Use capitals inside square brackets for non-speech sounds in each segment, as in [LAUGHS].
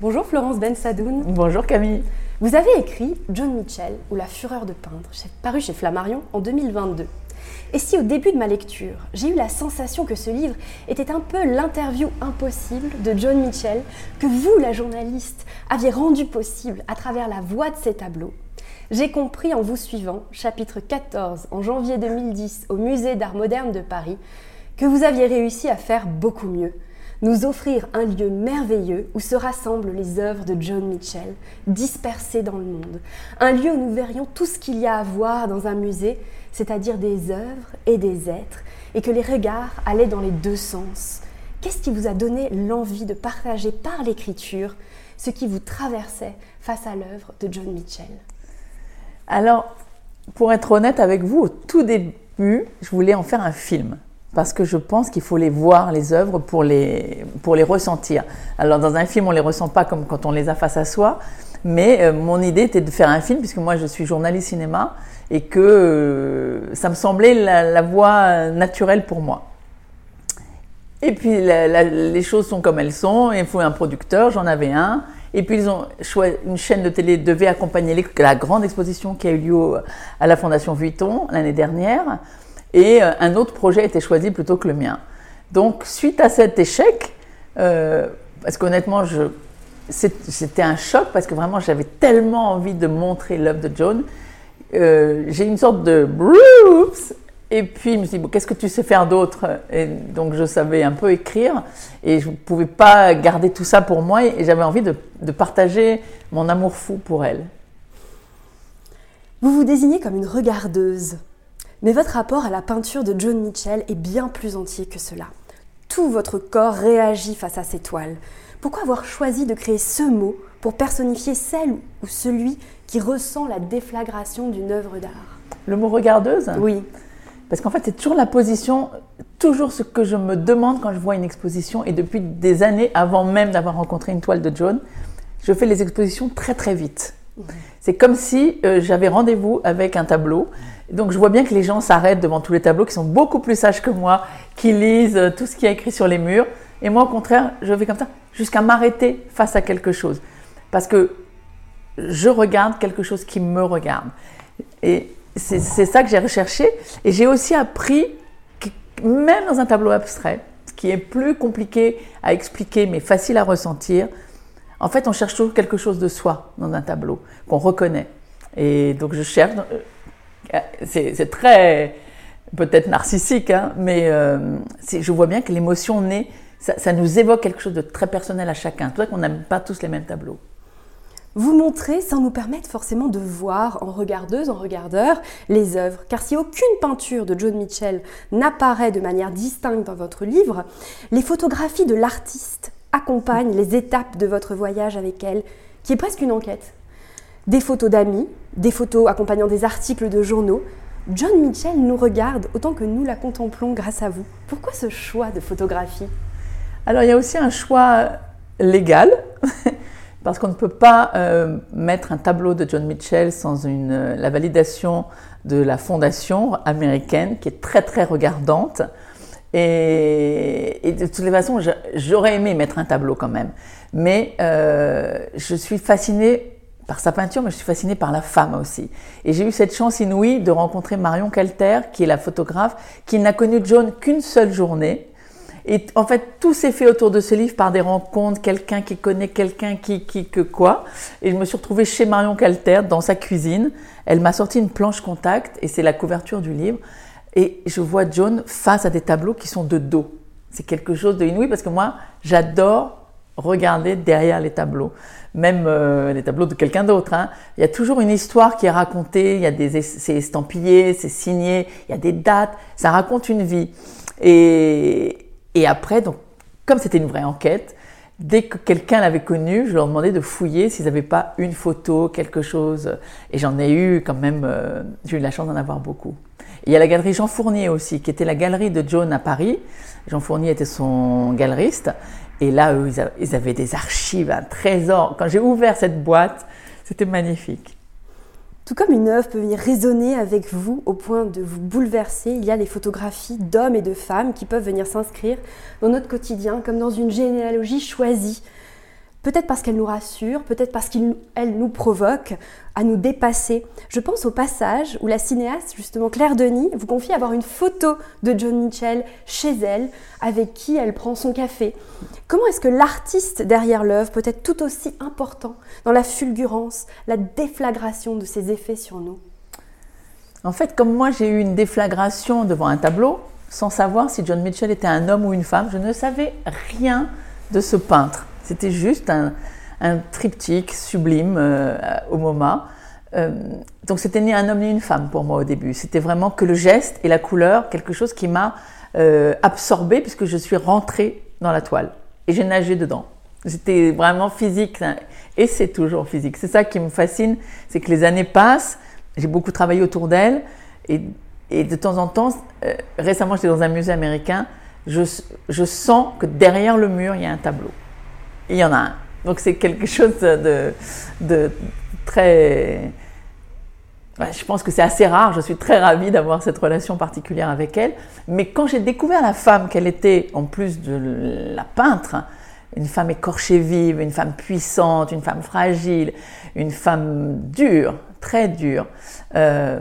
Bonjour Florence Ben Sadoun. Bonjour Camille. Vous avez écrit John Mitchell ou La fureur de peindre, paru chez Flammarion en 2022. Et si au début de ma lecture, j'ai eu la sensation que ce livre était un peu l'interview impossible de John Mitchell, que vous, la journaliste, aviez rendu possible à travers la voix de ces tableaux, j'ai compris en vous suivant, chapitre 14, en janvier 2010, au Musée d'Art moderne de Paris, que vous aviez réussi à faire beaucoup mieux. Nous offrir un lieu merveilleux où se rassemblent les œuvres de John Mitchell, dispersées dans le monde. Un lieu où nous verrions tout ce qu'il y a à voir dans un musée, c'est-à-dire des œuvres et des êtres, et que les regards allaient dans les deux sens. Qu'est-ce qui vous a donné l'envie de partager par l'écriture ce qui vous traversait face à l'œuvre de John Mitchell? Alors, pour être honnête avec vous, au tout début, je voulais en faire un film. Parce que je pense qu'il faut les voir, les œuvres, pour les, pour les ressentir. Alors, dans un film, on ne les ressent pas comme quand on les a face à soi. Mais euh, mon idée était de faire un film, puisque moi, je suis journaliste cinéma, et que euh, ça me semblait la, voie naturelle pour moi. Et puis, les choses sont comme elles sont. Il faut un producteur, j'en avais un. Et puis, ils ont une chaîne de télé devait accompagner la grande exposition qui a eu lieu à la Fondation Vuitton l'année dernière. Et euh, un autre projet a été choisi plutôt que le mien. Donc, suite à cet échec, euh, parce qu'honnêtement, c'était un choc parce que vraiment, j'avais tellement envie de montrer l'œuvre de John. Euh, j'ai une sorte de Bruce et puis, je me suis dit, qu'est-ce que tu sais faire d'autre? Et donc, je savais un peu écrire et je ne pouvais pas garder tout ça pour moi et j'avais envie de, de, partager mon amour fou pour elle. Vous vous désignez comme une regardeuse, mais votre rapport à la peinture de John Mitchell est bien plus entier que cela. Tout votre corps réagit face à ces toiles. Pourquoi avoir choisi de créer ce mot pour personnifier celle ou celui qui ressent la déflagration d'une œuvre d'art? Le mot regardeuse? Oui. Parce qu'en fait, c'est toujours la position, toujours ce que je me demande quand je vois une exposition. Et depuis des années, avant même d'avoir rencontré une toile de John, je fais les expositions très très vite. C'est comme si euh, j'avais rendez-vous avec un tableau. Donc je vois bien que les gens s'arrêtent devant tous les tableaux, qui sont beaucoup plus sages que moi, qui lisent euh, tout ce qui est écrit sur les murs. Et moi, au contraire, je vais comme ça, jusqu'à m'arrêter face à quelque chose. Parce que je regarde quelque chose qui me regarde. Et c'est ça que j'ai recherché. Et j'ai aussi appris, que même dans un tableau abstrait, ce qui est plus compliqué à expliquer mais facile à ressentir, en fait, on cherche toujours quelque chose de soi dans un tableau, qu'on reconnaît. Et donc, je cherche. Euh, c'est très, peut-être narcissique, hein, mais euh, je vois bien que l'émotion naît, ça, nous évoque quelque chose de très personnel à chacun. C'est vrai qu'on n'aime pas tous les mêmes tableaux vous montrer sans nous permettre forcément de voir en regardeuse, en regardeur, les œuvres. Car si aucune peinture de John Mitchell n'apparaît de manière distincte dans votre livre, les photographies de l'artiste accompagnent les étapes de votre voyage avec elle, qui est presque une enquête. Des photos d'amis, des photos accompagnant des articles de journaux. John Mitchell nous regarde autant que nous la contemplons grâce à vous. Pourquoi ce choix de photographie? Alors il y a aussi un choix légal. [LAUGHS] parce qu'on ne peut pas euh, mettre un tableau de John Mitchell sans euh, la validation de la fondation américaine qui est très très regardante. Et, de toutes les façons, j'aurais aimé mettre un tableau quand même. Mais euh, je suis fascinée par sa peinture, mais je suis fascinée par la femme aussi. Et j'ai eu cette chance inouïe de rencontrer Marion Calter, qui est la photographe, qui n'a connu John qu'une seule journée, et en fait, tout s'est fait autour de ce livre par des rencontres, quelqu'un qui connaît quelqu'un qui, qui, que quoi. Et je me suis retrouvée chez Marion Calter, dans sa cuisine. Elle m'a sorti une planche contact, et c'est la couverture du livre. Et je vois John face à des tableaux qui sont de dos. C'est quelque chose de inouï parce que moi, j'adore regarder derrière les tableaux, même euh, les tableaux de quelqu'un d'autre. Hein. Il y a toujours une histoire qui est racontée, il y a des, c'est estampillé, c'est signé, il y a des dates, ça raconte une vie. Et, et après, donc, comme c'était une vraie enquête, dès que quelqu'un l'avait connu, je leur demandais de fouiller s'ils n'avaient pas une photo, quelque chose. Et j'en ai eu quand même, euh, j'ai eu la chance d'en avoir beaucoup. il y a la galerie Jean Fournier aussi, qui était la galerie de John à Paris. Jean Fournier était son galeriste. Et là, eux, ils avaient des archives, un trésor. Quand j'ai ouvert cette boîte, c'était magnifique. Tout comme une œuvre peut venir résonner avec vous au point de vous bouleverser, il y a les photographies d'hommes et de femmes qui peuvent venir s'inscrire dans notre quotidien comme dans une généalogie choisie. Peut-être parce qu'elle nous rassure, peut-être parce qu'elle nous provoque à nous dépasser. Je pense au passage où la cinéaste, justement Claire Denis, vous confie avoir une photo de John Mitchell chez elle, avec qui elle prend son café. Comment est-ce que l'artiste derrière l'œuvre peut être tout aussi important dans la fulgurance, la déflagration de ses effets sur nous? En fait, comme moi j'ai eu une déflagration devant un tableau, sans savoir si John Mitchell était un homme ou une femme, je ne savais rien de ce peintre. C'était juste un, triptyque sublime euh, au MoMA. Euh, donc c'était ni un homme ni une femme pour moi au début. C'était vraiment que le geste et la couleur, quelque chose qui m'a euh, absorbée puisque je suis rentrée dans la toile et j'ai nagé dedans. C'était vraiment physique hein, et c'est toujours physique. C'est ça qui me fascine, c'est que les années passent, j'ai beaucoup travaillé autour d'elle et, de temps en temps, récemment j'étais dans un musée américain, je sens que derrière le mur il y a un tableau il y en a un. Donc c'est quelque chose de, très... je pense que c'est assez rare, je suis très ravie d'avoir cette relation particulière avec elle. Mais quand j'ai découvert la femme qu'elle était, en plus de la peintre, une femme écorchée vive, une femme puissante, une femme fragile, une femme dure, très dure, euh,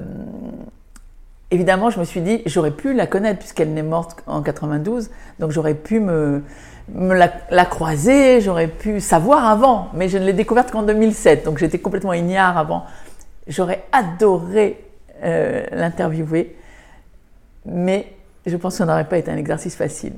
évidemment, je me suis dit, j'aurais pu la connaître puisqu'elle n'est morte en 92, donc j'aurais pu me, me la, croiser, j'aurais pu savoir avant, mais je ne l'ai découverte qu'en 2007, donc j'étais complètement ignare avant. J'aurais adoré euh, l'interviewer, mais je pense que ça n'aurait pas été un exercice facile.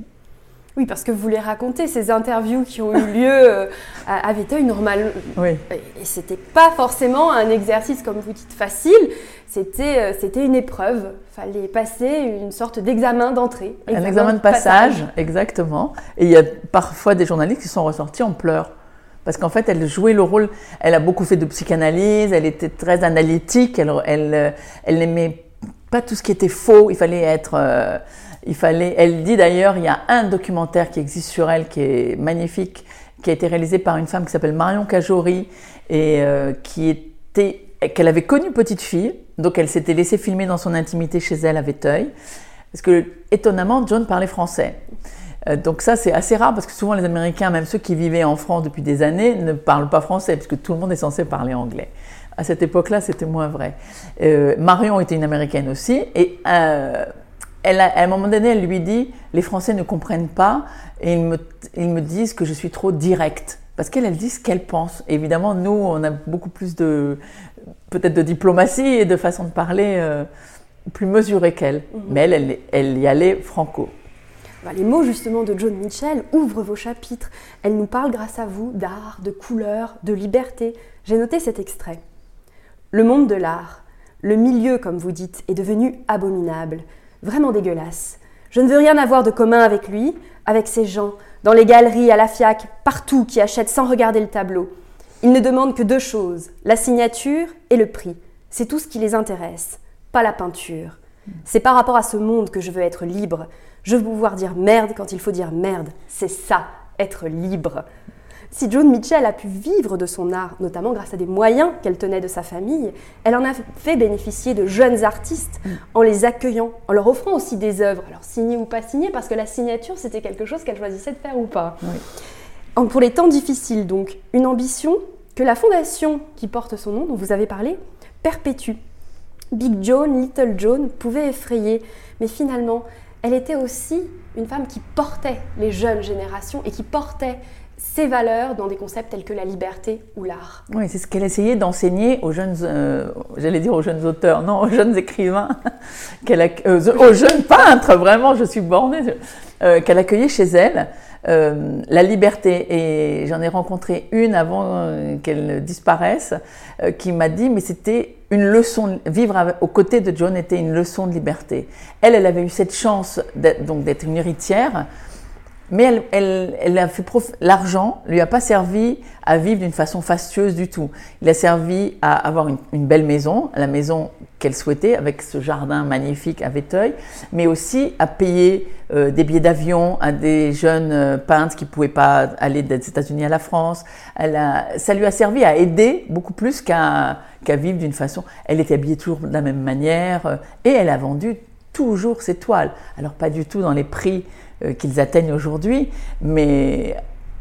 Oui, parce que vous voulez raconter ces interviews qui ont eu [LAUGHS] lieu euh, à Véteuil normal. Oui. Et c'était pas forcément un exercice, comme vous dites, facile. C'était, euh, c'était une épreuve. Fallait passer une sorte d'examen d'entrée. Un examen de passage, exactement. Et il y a parfois des journalistes qui sont ressortis en pleurs. Parce qu'en fait, elle jouait le rôle. Elle a beaucoup fait de psychanalyse. Elle était très analytique. Elle, elle, elle n'aimait pas tout ce qui était faux. Il fallait être. Euh, il fallait, elle dit d'ailleurs, il y a un documentaire qui existe sur elle qui est magnifique, qui a été réalisé par une femme qui s'appelle Marion Cajori et euh, qui était, qu'elle avait connue petite fille, donc elle s'était laissée filmer dans son intimité chez elle à Véteuil, parce que étonnamment John parlait français. Euh, donc ça c'est assez rare parce que souvent les Américains, même ceux qui vivaient en France depuis des années, ne parlent pas français puisque tout le monde est censé parler anglais. À cette époque-là, c'était moins vrai. Euh, Marion était une Américaine aussi et elle à un moment donné, elle lui dit Les Français ne comprennent pas et ils me, ils me disent que je suis trop directe. Parce qu'elle, elle dit ce qu'elle pense. évidemment, nous, on a beaucoup plus de, peut-être de diplomatie et de façon de parler euh, plus mesurée qu'elle. Mhm. Mais elle, elle, elle, y allait franco. Bah, les mots justement de John Mitchell ouvrent vos chapitres. Elle nous parle grâce à vous d'art, de couleur, de liberté. J'ai noté cet extrait. Le monde de l'art, le milieu, comme vous dites, est devenu abominable vraiment dégueulasse. Je ne veux rien avoir de commun avec lui, avec ces gens, dans les galeries, à la FIAC, partout, qui achètent sans regarder le tableau. Ils ne demandent que deux choses, la signature et le prix. C'est tout ce qui les intéresse, pas la peinture. C'est par rapport à ce monde que je veux être libre. Je veux pouvoir dire merde quand il faut dire merde. C'est ça, être libre. Si Joan Mitchell a pu vivre de son art, notamment grâce à des moyens qu'elle tenait de sa famille, elle en a fait bénéficier de jeunes artistes mm. en les accueillant, en leur offrant aussi des œuvres, alors signées ou pas signées, parce que la signature c'était quelque chose qu'elle choisissait de faire ou pas. Pour les temps difficiles, donc, une ambition que la fondation qui porte son nom, dont vous avez parlé, perpétue. Big Joan, Little Joan pouvait effrayer, mais finalement, elle était aussi une femme qui portait les jeunes générations et qui portait ses valeurs dans des concepts tels que la liberté ou l'art. Oui, c'est ce qu'elle essayait d'enseigner aux jeunes, euh, j'allais dire aux jeunes auteurs, non, aux jeunes écrivains, [LAUGHS] euh, aux jeunes peintres, vraiment, je suis bornée, euh, qu'elle accueillait chez elle. la liberté, et j'en ai rencontré une avant qu'elle disparaisse, qui m'a dit, mais c'était une leçon, vivre aux côtés de John était une leçon de liberté. Elle, elle avait eu cette chance d'être une héritière, mais elle, elle, a fait l'argent lui a pas servi à vivre d'une façon fastueuse du tout. Il a servi à avoir une, belle maison, la maison qu'elle souhaitait, avec ce jardin magnifique à Véteuil, mais aussi à payer euh, des billets d'avion à des jeunes euh, peintres qui pouvaient pas aller des États-Unis à la France. Elle a, ça lui a servi à aider beaucoup plus qu'à qu'à vivre d'une façon. Elle était habillée toujours de la même manière euh, et elle a vendu toujours ses toiles. Alors pas du tout dans les prix euh, qu'ils atteignent aujourd'hui, mais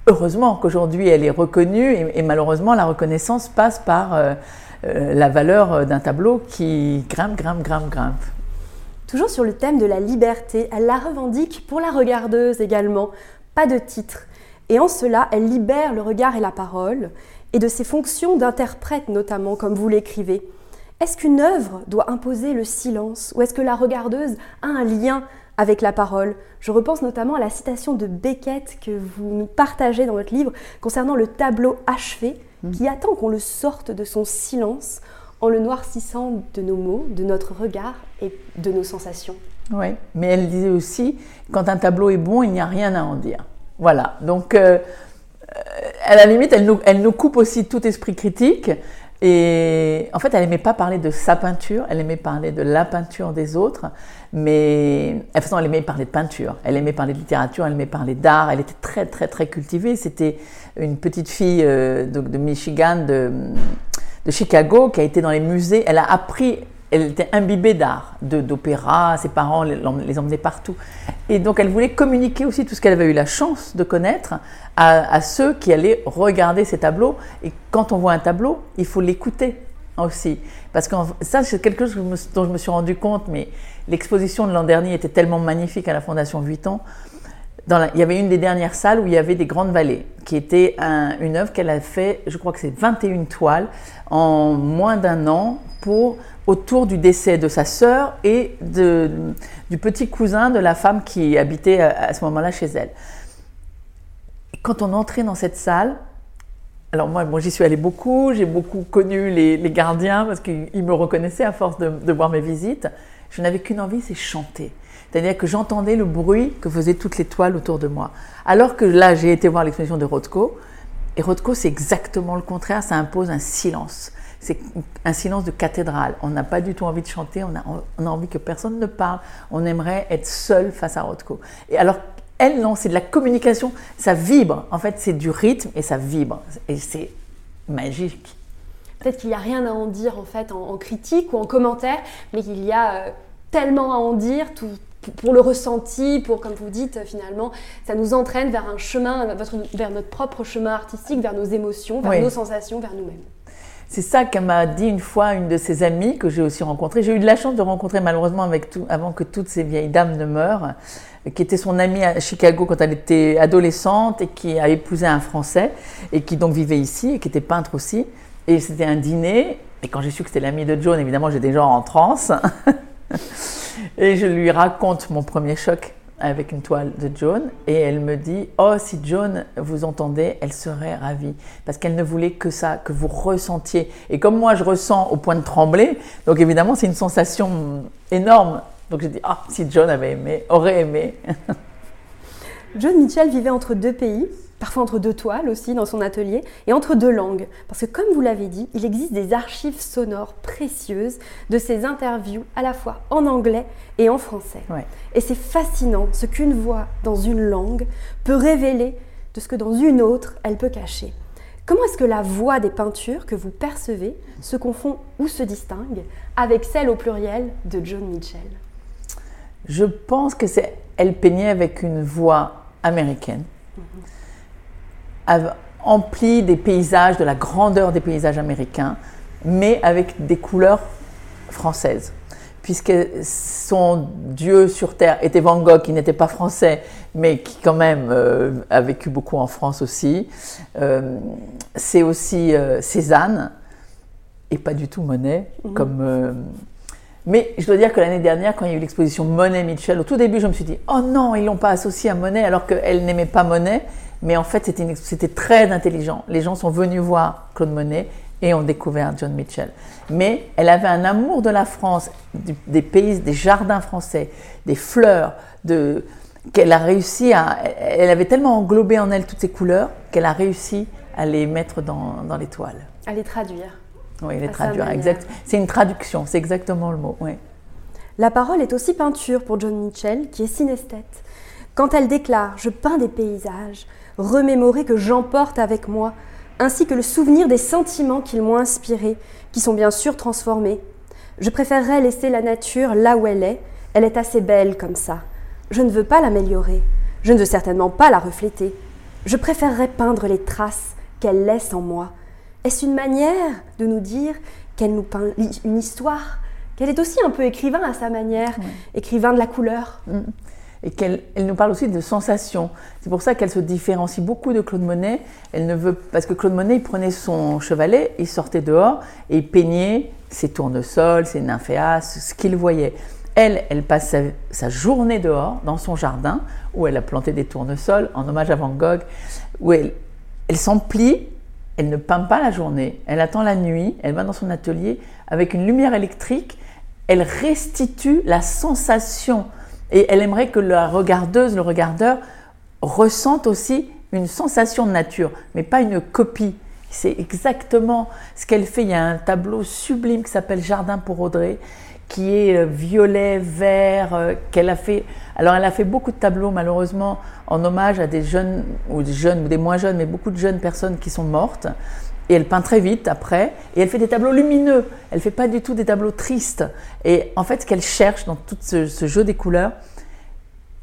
heureusement qu'aujourd'hui elle est reconnue et, malheureusement la reconnaissance passe par euh, euh, la valeur d'un tableau qui grimpe, grimpe, grimpe, grimpe. Toujours sur le thème de la liberté, elle la revendique pour la regardeuse également. Pas de titre. Et en cela, elle libère le regard et la parole, et de ses fonctions d'interprète notamment, comme vous l'écrivez. Est-ce qu'une œuvre doit imposer le silence, ou est-ce que la regardeuse a un lien avec la parole? Je repense notamment à la citation de Beckett que vous nous partagez dans votre livre concernant le tableau achevé mm. qui attend qu'on le sorte de son silence en le noircissant de nos mots, de notre regard et de nos sensations. Oui, mais elle disait aussi, quand un tableau est bon, il n'y a rien à en dire. Voilà, donc euh, à la limite, elle nous, elle nous coupe aussi tout esprit critique. Et en fait, elle n'aimait pas parler de sa peinture, elle aimait parler de la peinture des autres, mais de toute façon, elle aimait parler de peinture, elle aimait parler de littérature, elle aimait parler d'art, elle était très, très, très cultivée. C'était une petite fille euh, de, Michigan, de Chicago, qui a été dans les musées, elle a appris elle était imbibée d'art, d'opéra, ses parents les, emmenaient partout. Et donc elle voulait communiquer aussi tout ce qu'elle avait eu la chance de connaître à, ceux qui allaient regarder ces tableaux. Et quand on voit un tableau, il faut l'écouter aussi. Parce que ça, c'est quelque chose dont je me suis rendu compte, mais l'exposition de l'an dernier était tellement magnifique à la Fondation Vuitton. Dans il y avait une des dernières salles où il y avait des grandes vallées, qui était une œuvre qu'elle a fait, je crois que c'est 21 toiles, en moins d'un an, pour autour du décès de sa sœur et de, du petit cousin de la femme qui habitait à, ce moment-là chez elle. Quand on entrait dans cette salle, alors moi, j'y suis allée beaucoup, j'ai beaucoup connu les, gardiens parce qu'ils me reconnaissaient à force de, de voir mes visites. Je n'avais qu'une envie, c'est chanter. C'est-à-dire que j'entendais le bruit que faisaient toutes les toiles autour de moi. Alors que là, j'ai été voir l'exposition de Rothko, et Rothko, c'est exactement le contraire, ça impose un silence c'est un silence de cathédrale. On n'a pas du tout envie de chanter, on a, envie que personne ne parle. On aimerait être seul face à Rothko. Et alors, elle, non, c'est de la communication, ça vibre. En fait, c'est du rythme et ça vibre. Et c'est magique. Peut-être qu'il n'y a rien à en dire en fait en, critique ou en commentaire, mais qu'il y a euh, tellement à en dire, tout, pour le ressenti, pour, comme vous dites, finalement, ça nous entraîne vers un chemin, vers notre propre chemin artistique, vers nos émotions, vers nos sensations, vers nous-mêmes. C'est ça qu'elle m'a dit une fois une de ses amies que j'ai aussi rencontrée. J'ai eu de la chance de rencontrer malheureusement avec tout, avant que toutes ces vieilles dames ne meurent, qui était son amie à Chicago quand elle était adolescente et qui a épousé un Français et qui donc vivait ici et qui était peintre aussi. Et c'était un dîner. Et quand j'ai su que c'était l'ami de John, évidemment, j'étais genre en transe. [LAUGHS] et je lui raconte mon premier choc avec une toile de Joan et elle me dit Oh, si Joan vous entendait, elle serait ravie. Parce qu'elle ne voulait que ça, que vous ressentiez. Et comme moi, je ressens au point de trembler, donc évidemment, c'est une sensation énorme. Donc j'ai dit Ah, si John avait aimé, aurait aimé. John Mitchell vivait entre deux pays, parfois entre deux toiles aussi dans son atelier, et entre deux langues. Parce que comme vous l'avez dit, il existe des archives sonores précieuses de ses interviews à la fois en anglais et en français. Et c'est fascinant ce qu'une voix dans une langue peut révéler de ce que dans une autre, elle peut cacher. Comment est-ce que la voix des peintures que vous percevez se confond ou se distingue avec celle au pluriel de John Mitchell? Je pense que c'est elle peignait avec une voix américaine. Mhm empli des paysages, de la grandeur des paysages américains, mais avec des couleurs françaises. Puisque son dieu sur terre était Van Gogh, qui n'était pas français, mais qui quand même euh, a vécu beaucoup en France aussi. Euh, c'est aussi euh, Cézanne, et pas du tout Monet, mhm. comme mais je dois dire que l'année dernière, quand il y a eu l'exposition Monet-Mitchell, au tout début, je me suis dit, oh non, ils l'ont pas associé à Monet alors qu'elle n'aimait pas Monet. Mais en fait, c'était très intelligent. Les gens sont venus voir Claude Monet et ont découvert John Mitchell. Mais elle avait un amour de la France, des pays, des jardins français, des fleurs, de, qu'elle a réussi à. Elle avait tellement englobé en elle toutes ces couleurs qu'elle a réussi à les mettre dans, dans les toiles. À les traduire. Oui, les traduire, exact. C'est une traduction, c'est exactement le mot. Oui. La parole est aussi peinture pour John Mitchell, qui est synesthète. Quand elle déclare Je peins des paysages, remémorer que j'emporte avec moi, ainsi que le souvenir des sentiments qu'ils m'ont inspirés, qui sont bien sûr transformés. Je préférerais laisser la nature là où elle est, elle est assez belle comme ça. Je ne veux pas l'améliorer, je ne veux certainement pas la refléter. Je préférerais peindre les traces qu'elle laisse en moi. Est-ce une manière de nous dire qu'elle nous peint une histoire? Qu'elle est aussi un peu écrivain à sa manière, écrivain de la couleur mm. Et qu'elle elle nous parle aussi de sensations. C'est pour ça qu'elle se différencie beaucoup de Claude Monet. Elle ne veut parce que Claude Monet, il prenait son chevalet, il sortait dehors et il peignait ses tournesols, ses nymphéas, ce qu'il voyait. Elle, elle passe sa, journée dehors, dans son jardin, où elle a planté des tournesols, en hommage à Van Gogh, où elle, elle s'emplit, elle ne peint pas la journée, elle attend la nuit, elle va dans son atelier avec une lumière électrique, elle restitue la sensation. Et elle aimerait que la regardeuse, le regardeur, ressente aussi une sensation de nature, mais pas une copie. C'est exactement ce qu'elle fait. Il y a un tableau sublime qui s'appelle Jardin pour Audrey, qui est euh, violet, vert, euh, qu'elle a fait. Alors, elle a fait beaucoup de tableaux, malheureusement, en hommage à des jeunes, ou des jeunes, ou des moins jeunes, mais beaucoup de jeunes personnes qui sont mortes. Et elle peint très vite après, et elle fait des tableaux lumineux. Elle fait pas du tout des tableaux tristes. Et en fait, ce qu'elle cherche dans tout ce, ce jeu des couleurs,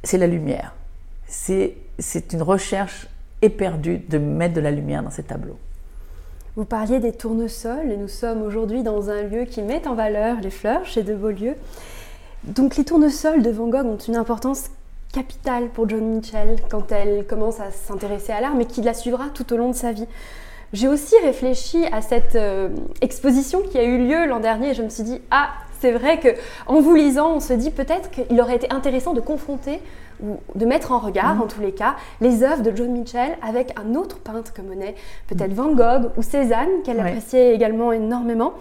c'est la lumière. C'est une recherche éperdue de mettre de la lumière dans ces tableaux. Vous parliez des tournesols et nous sommes aujourd'hui dans un lieu qui met en valeur les fleurs chez De Beaulieu. Donc les tournesols de Van Gogh ont une importance capitale pour John Mitchell quand elle commence à s'intéresser à l'art, mais qui la suivra tout au long de sa vie. J'ai aussi réfléchi à cette euh, exposition qui a eu lieu l'an dernier et je me suis dit ah c'est vrai que en vous lisant on se dit peut-être qu'il aurait été intéressant de confronter ou de mettre en regard, mm. en tous les cas, les œuvres de John Mitchell avec un autre peintre que Monet, peut-être Van Gogh ou Cézanne, qu'elle appréciait également énormément.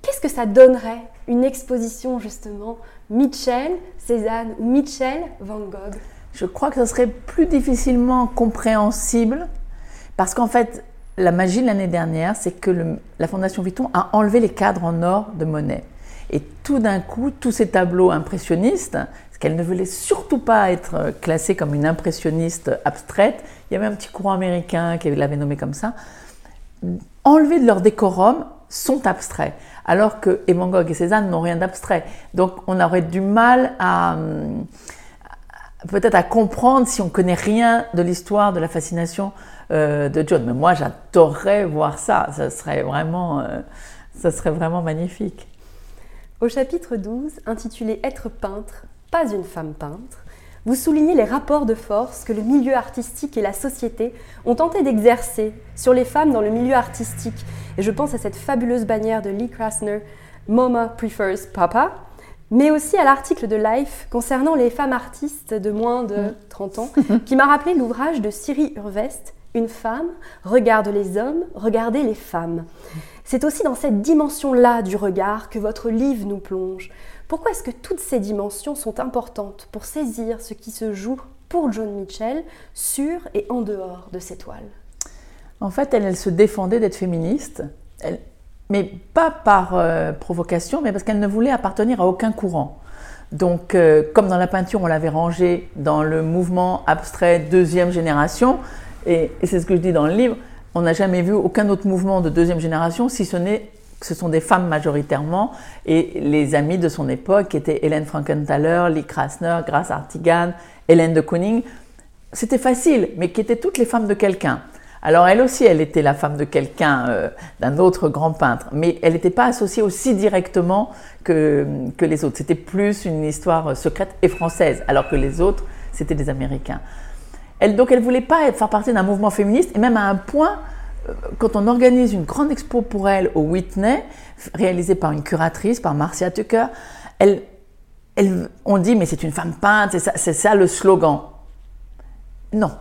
Qu'est-ce que ça donnerait une exposition justement Mitchell, Cézanne ou Mitchell, Van Gogh? Je crois que ça serait plus difficilement compréhensible parce qu'en fait, la magie de l'année dernière, c'est que la Fondation Vuitton a enlevé les cadres en or de Monet. Et tout d'un coup, tous ces tableaux impressionnistes, qu'elle ne voulait surtout pas être classée comme une impressionniste abstraite. Il y avait un petit courant américain qui l'avait nommée comme ça. Enlevés de leur décorum, sont abstraits, alors que Van Gogh et Cézanne n'ont rien d'abstrait. Donc on aurait du mal à peut-être à comprendre si on connaît rien de l'histoire de la fascination euh, de John. Mais moi, j'adorerais voir ça. Ça serait vraiment, euh, ça serait vraiment magnifique. Au chapitre 12, intitulé Être peintre, pas une femme peintre, vous soulignez les rapports de force que le milieu artistique et la société ont tenté d'exercer sur les femmes dans le milieu artistique. Et je pense à cette fabuleuse bannière de Lee Krasner, Mama Prefers Papa, mais aussi à l'article de Life concernant les femmes artistes de moins de 30 ans, [LAUGHS] qui m'a rappelé l'ouvrage de Siri Urvest, Une femme regarde les hommes, regardez les femmes. C'est aussi dans cette dimension-là du regard que votre livre nous plonge. Pourquoi est-ce que toutes ces dimensions sont importantes pour saisir ce qui se joue pour John Mitchell sur et en dehors de ses toiles En fait, elle, se défendait d'être féministe, mais pas par euh, provocation, mais parce qu'elle ne voulait appartenir à aucun courant. Donc, euh, comme dans la peinture, on l'avait rangée dans le mouvement abstrait deuxième génération, et, c'est ce que je dis dans le livre, on n'a jamais vu aucun autre mouvement de deuxième génération, si ce n'est ce sont des femmes majoritairement, et les amies de son époque étaient Hélène Frankenthaler, Lee Krasner, Grace Artigan, Hélène de Kooning. C'était facile, mais qui étaient toutes les femmes de quelqu'un. Alors elle aussi, elle était la femme de quelqu'un, euh, d'un autre grand peintre, mais elle n'était pas associée aussi directement que, que les autres. C'était plus une histoire secrète et française, alors que les autres, c'était des Américains. Elle, donc elle ne voulait pas faire partie d'un mouvement féministe, et même à un point quand on organise une grande expo pour elle au Whitney, réalisée par une curatrice, par Marcia Tucker, elle, on dit mais c'est une femme peinte, c'est ça, le slogan. Non,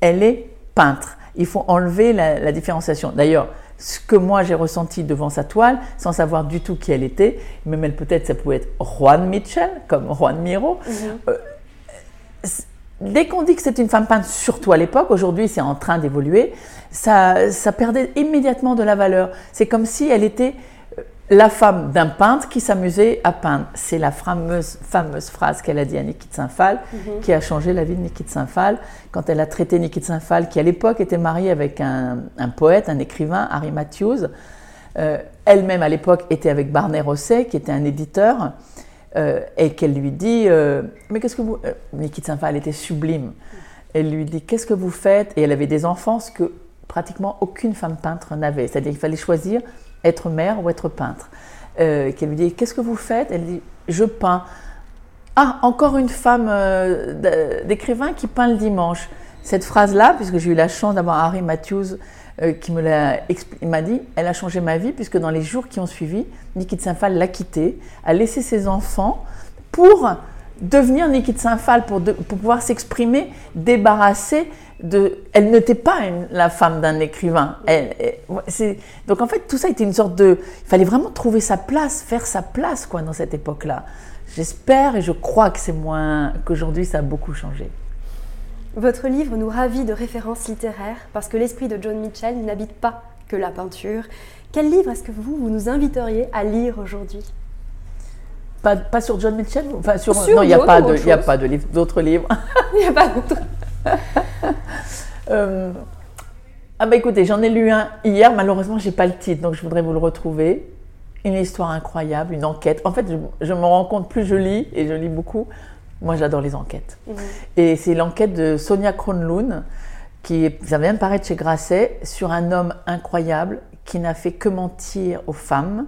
elle est peintre. Il faut enlever la, différenciation. D'ailleurs, ce que moi j'ai ressenti devant sa toile, sans savoir du tout qui elle était, même elle peut-être ça pouvait être Juan Mitchell, comme Juan Miro. Mhm. Euh, dès qu'on dit que c'est une femme peinte, surtout à l'époque, aujourd'hui c'est en train d'évoluer, ça, ça, perdait immédiatement de la valeur. C'est comme si elle était la femme d'un peintre qui s'amusait à peindre. C'est la fameuse, fameuse phrase qu'elle a dit à Niki de Saint-Phal, mhm. qui a changé la vie de Niki de Saint-Phal, quand elle a traité Niki de Saint-Phal, qui à l'époque était mariée avec un, un, poète, un écrivain, Harry Matthews. Euh, elle-même à l'époque était avec Barney Rosset, qui était un éditeur. Euh, et qu'elle lui dit euh, Mais qu'est-ce que vous. Niki de Saint-Phal était sublime. Elle lui dit Qu'est-ce que vous faites? Et elle avait des enfants, ce que pratiquement aucune femme peintre n'avait. C'est-à-dire qu'il fallait choisir être mère ou être peintre. Euh, qu'elle lui dit Qu'est-ce que vous faites? Elle dit Je peins. Ah, encore une femme euh, d'écrivain qui peint le dimanche. Cette phrase-là, puisque j'ai eu la chance d'avoir Harry Matthews euh, qui me l'a m'a dit, elle a changé ma vie puisque dans les jours qui ont suivi, Niki de Saint-Phal l'a quitté, a laissé ses enfants pour devenir Niki de Saint-Phal, pour, pour pouvoir s'exprimer, débarrasser de... Elle n'était pas la femme d'un écrivain. Donc en fait, tout ça était une sorte de... Il fallait vraiment trouver sa place, faire sa place quoi dans cette époque-là. J'espère et je crois que c'est moins qu'aujourd'hui ça a beaucoup changé. Votre livre nous ravit de références littéraires parce que l'esprit de John Mitchell n'habite pas que la peinture. Quel livre est-ce que vous, vous nous inviteriez à lire aujourd'hui? Pas, pas, sur John Mitchell enfin, sur, Non, il n'y a, pas de, a pas d'autres livres. Il n'y a pas d'autres. Euh, ah bah écoutez, j'en ai lu un hier, malheureusement j'ai pas le titre, donc je voudrais vous le retrouver. Une histoire incroyable, une enquête. En fait, je, je me rends compte, plus je lis, et je lis beaucoup, moi, j'adore les enquêtes. Mhm. Et c'est l'enquête de Sonia Kronlund, qui ça vient de paraître chez Grasset, sur un homme incroyable qui n'a fait que mentir aux femmes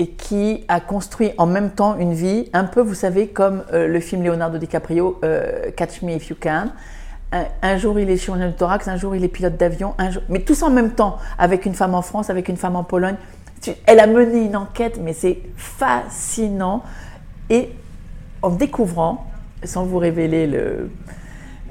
et qui a construit en même temps une vie, un peu, vous savez, comme euh, le film Leonardo DiCaprio, euh, Catch Me If You Can. Un, jour, il est chirurgien de thorax, un jour, il est pilote d'avion, mais tous en même temps, avec une femme en France, avec une femme en Pologne. Elle a mené une enquête, mais c'est fascinant. Et en découvrant, sans vous révéler le,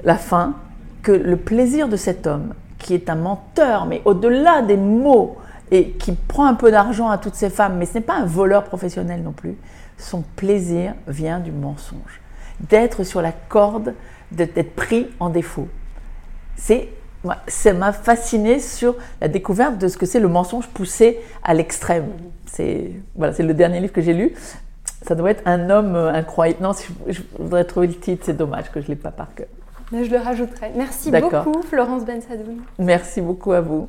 la fin, que le plaisir de cet homme, qui est un menteur, mais au-delà des mots, et qui prend un peu d'argent à toutes ces femmes, mais ce n'est pas un voleur professionnel non plus, son plaisir vient du mensonge, d'être sur la corde, d'être pris en défaut. C'est ça m'a fasciné sur la découverte de ce que c'est le mensonge poussé à l'extrême. C'est voilà, c'est le dernier livre que j'ai lu. Ça doit être un homme euh, incroyable. Non, je, voudrais trouver le titre, c'est dommage que je ne l'ai pas par cœur. Mais je le rajouterai. Merci beaucoup, Florence Bensadoun. Merci beaucoup à vous.